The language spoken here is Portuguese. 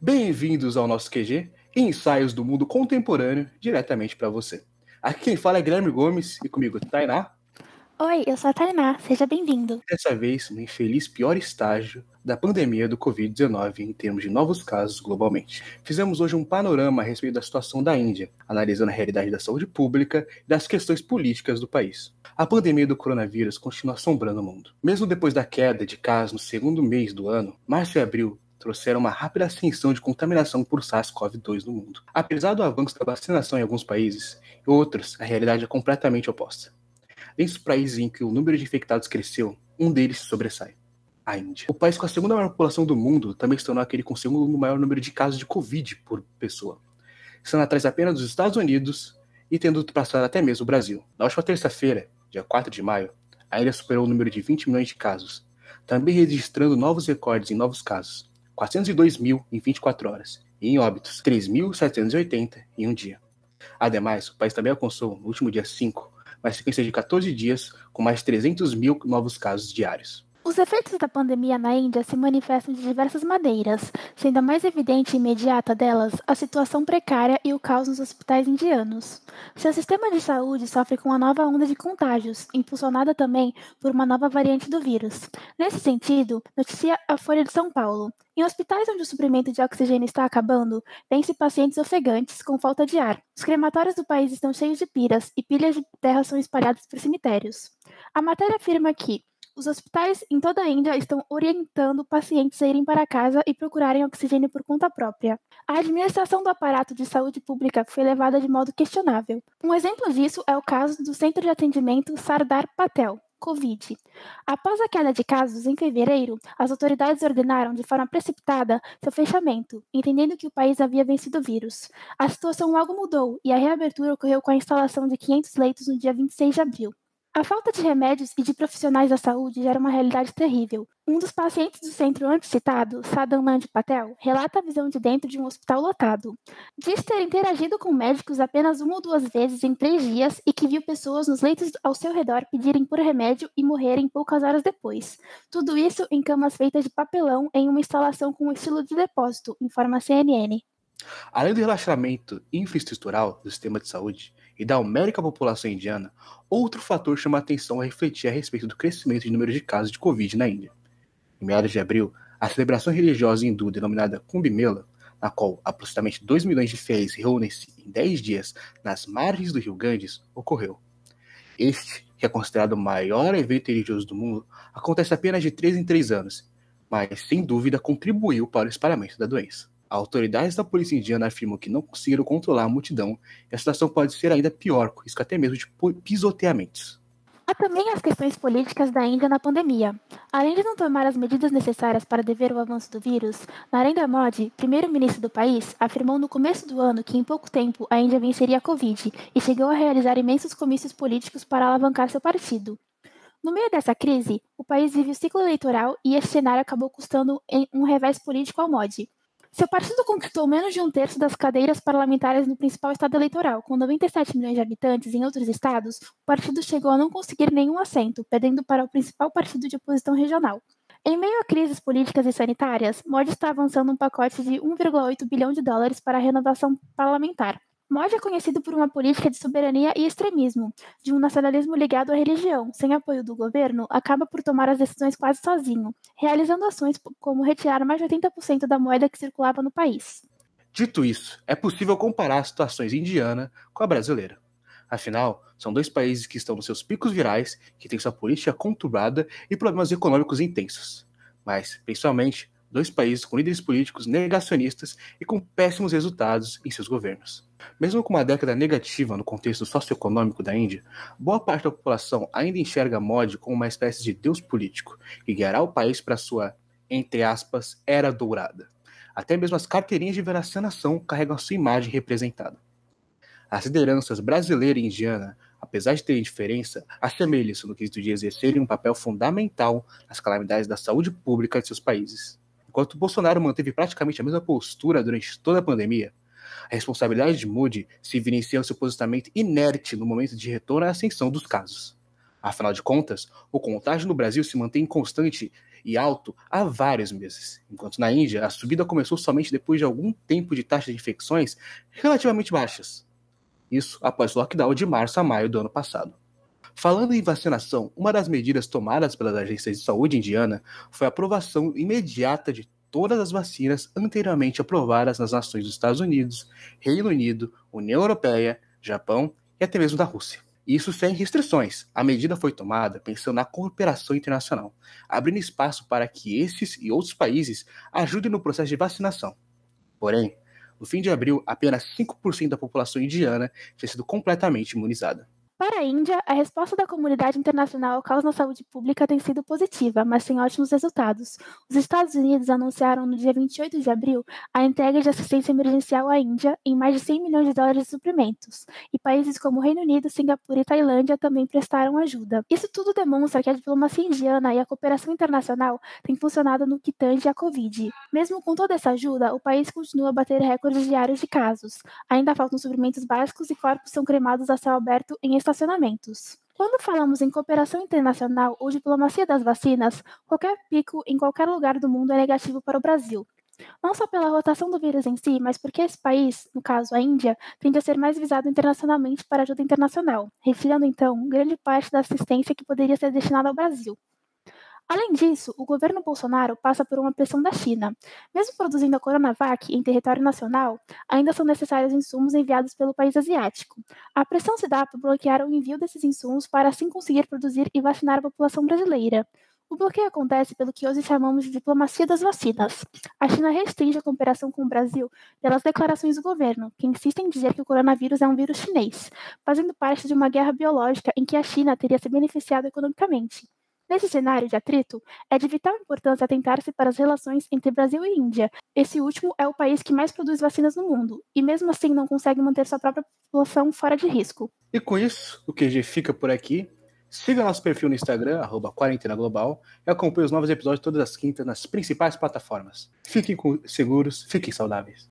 Bem-vindos ao nosso QG, ensaios do mundo contemporâneo, diretamente para você. Aqui quem fala é Guilherme Gomes e comigo Tainá. Oi, eu sou a Tainá, seja bem-vindo. Dessa vez, no infeliz pior estágio da pandemia do Covid-19 em termos de novos casos globalmente. Fizemos hoje um panorama a respeito da situação da Índia, analisando a realidade da saúde pública e das questões políticas do país. A pandemia do coronavírus continua assombrando o mundo. Mesmo depois da queda de casos no segundo mês do ano, março e abril trouxeram uma rápida ascensão de contaminação por SARS-CoV-2 no mundo. Apesar do avanço da vacinação em alguns países, em outros a realidade é completamente oposta. Dentre os países em que o número de infectados cresceu, um deles sobressai. A Índia. O país com a segunda maior população do mundo também se tornou aquele com o segundo maior número de casos de Covid por pessoa, estando atrás apenas dos Estados Unidos e tendo ultrapassado até mesmo o Brasil. Na última terça-feira, dia 4 de maio, a Índia superou o número de 20 milhões de casos, também registrando novos recordes em novos casos, 402 mil em 24 horas, e em óbitos, 3.780 em um dia. Ademais, o país também alcançou, no último dia 5, uma sequência de 14 dias com mais 300 mil novos casos diários. Os efeitos da pandemia na Índia se manifestam de diversas maneiras, sendo a mais evidente e imediata delas a situação precária e o caos nos hospitais indianos. Seu sistema de saúde sofre com uma nova onda de contágios, impulsionada também por uma nova variante do vírus. Nesse sentido, noticia a Folha de São Paulo. Em hospitais onde o suprimento de oxigênio está acabando, vêm-se pacientes ofegantes com falta de ar. Os crematórios do país estão cheios de piras e pilhas de terra são espalhadas por cemitérios. A matéria afirma que os hospitais em toda a Índia estão orientando pacientes a irem para casa e procurarem oxigênio por conta própria. A administração do aparato de saúde pública foi levada de modo questionável. Um exemplo disso é o caso do Centro de Atendimento Sardar Patel, Covid. Após a queda de casos em fevereiro, as autoridades ordenaram de forma precipitada seu fechamento, entendendo que o país havia vencido o vírus. A situação logo mudou e a reabertura ocorreu com a instalação de 500 leitos no dia 26 de abril. A falta de remédios e de profissionais da saúde gera uma realidade terrível. Um dos pacientes do centro antes citado, Sadamand Patel, relata a visão de dentro de um hospital lotado. Diz ter interagido com médicos apenas uma ou duas vezes em três dias e que viu pessoas nos leitos ao seu redor pedirem por remédio e morrerem poucas horas depois. Tudo isso em camas feitas de papelão em uma instalação com estilo de depósito, informa CNN. Além do relaxamento infraestrutural do sistema de saúde e da numérica população indiana, outro fator chama a atenção a refletir a respeito do crescimento de número de casos de Covid na Índia. Em meados de abril, a celebração religiosa hindu denominada Kumbh Mela, na qual aproximadamente 2 milhões de fiéis reúnem-se em 10 dias nas margens do rio Ganges, ocorreu. Este, que é considerado o maior evento religioso do mundo, acontece apenas de 3 em 3 anos, mas sem dúvida contribuiu para o espalhamento da doença. Autoridades da polícia indiana afirmam que não conseguiram controlar a multidão e a situação pode ser ainda pior, com risco até mesmo de pisoteamentos. Há também as questões políticas da Índia na pandemia. Além de não tomar as medidas necessárias para dever o avanço do vírus, Narendra Modi, primeiro-ministro do país, afirmou no começo do ano que em pouco tempo a Índia venceria a Covid e chegou a realizar imensos comícios políticos para alavancar seu partido. No meio dessa crise, o país vive o ciclo eleitoral e esse cenário acabou custando um revés político ao Modi. Seu partido conquistou menos de um terço das cadeiras parlamentares no principal estado eleitoral. Com 97 milhões de habitantes em outros estados, o partido chegou a não conseguir nenhum assento, perdendo para o principal partido de oposição regional. Em meio a crises políticas e sanitárias, Modi está avançando um pacote de 1,8 bilhão de dólares para a renovação parlamentar. Modi é conhecido por uma política de soberania e extremismo, de um nacionalismo ligado à religião. Sem apoio do governo, acaba por tomar as decisões quase sozinho, realizando ações como retirar mais de 80% da moeda que circulava no país. Dito isso, é possível comparar as situações indiana com a brasileira. Afinal, são dois países que estão nos seus picos virais, que têm sua política conturbada e problemas econômicos intensos. Mas, principalmente, dois países com líderes políticos negacionistas e com péssimos resultados em seus governos. Mesmo com uma década negativa no contexto socioeconômico da Índia, boa parte da população ainda enxerga Modi como uma espécie de deus político que guiará o país para sua, entre aspas, era dourada. Até mesmo as carteirinhas de vacinação carregam sua imagem representada. As lideranças brasileira e indiana, apesar de terem diferença, assemelham-se no quesito de exercerem um papel fundamental nas calamidades da saúde pública de seus países. Enquanto Bolsonaro manteve praticamente a mesma postura durante toda a pandemia, A responsabilidade de Moody se evidencia seu posicionamento inerte no momento de retorno à ascensão dos casos. Afinal de contas, o contágio no Brasil se mantém constante e alto há vários meses, enquanto na Índia a subida começou somente depois de algum tempo de taxas de infecções relativamente baixas. Isso após o lockdown de março a maio do ano passado. Falando em vacinação, uma das medidas tomadas pelas agências de saúde indiana foi a aprovação imediata de todas as vacinas anteriormente aprovadas nas nações dos Estados Unidos, Reino Unido, União Europeia, Japão e até mesmo da Rússia. Isso sem restrições. A medida foi tomada pensando na cooperação internacional, abrindo espaço para que esses e outros países ajudem no processo de vacinação. Porém, no fim de abril, apenas 5% da população indiana tinha sido completamente imunizada. Para a Índia, a resposta da comunidade internacional ao caos na saúde pública tem sido positiva, mas sem ótimos resultados. Os Estados Unidos anunciaram no dia 28 de abril a entrega de assistência emergencial à Índia em mais de 100 milhões de dólares de suprimentos, e países como Reino Unido, Singapura e Tailândia também prestaram ajuda. Isso tudo demonstra que a diplomacia indiana e a cooperação internacional têm funcionado no que tange à Covid. Mesmo com toda essa ajuda, o país continua a bater recordes diários de casos. Ainda faltam suprimentos básicos e corpos são cremados a céu aberto em estacionamentos. Quando falamos em cooperação internacional ou diplomacia das vacinas, qualquer pico em qualquer lugar do mundo é negativo para o Brasil. Não só pela rotação do vírus em si, mas porque esse país, no caso a Índia, tende a ser mais visado internacionalmente para ajuda internacional, refirando então grande parte da assistência que poderia ser destinada ao Brasil. Além disso, o governo Bolsonaro passa por uma pressão da China. Mesmo produzindo a Coronavac em território nacional, ainda são necessários insumos enviados pelo país asiático. A pressão se dá para bloquear o envio desses insumos para assim conseguir produzir e vacinar a população brasileira. O bloqueio acontece pelo que hoje chamamos de diplomacia das vacinas. A China restringe a cooperação com o Brasil pelas declarações do governo, que insistem em dizer que o coronavírus é um vírus chinês, fazendo parte de uma guerra biológica em que a China teria se beneficiado economicamente. Nesse cenário de atrito, é de vital importância atentar-se para as relações entre Brasil e Índia. Esse último é o país que mais produz vacinas no mundo, e mesmo assim não consegue manter sua própria população fora de risco. E com isso, o QG fica por aqui. Siga nosso perfil no Instagram, arroba Quarentena Global, e acompanhe os novos episódios todas as quintas nas principais plataformas. Fiquem seguros, fiquem saudáveis.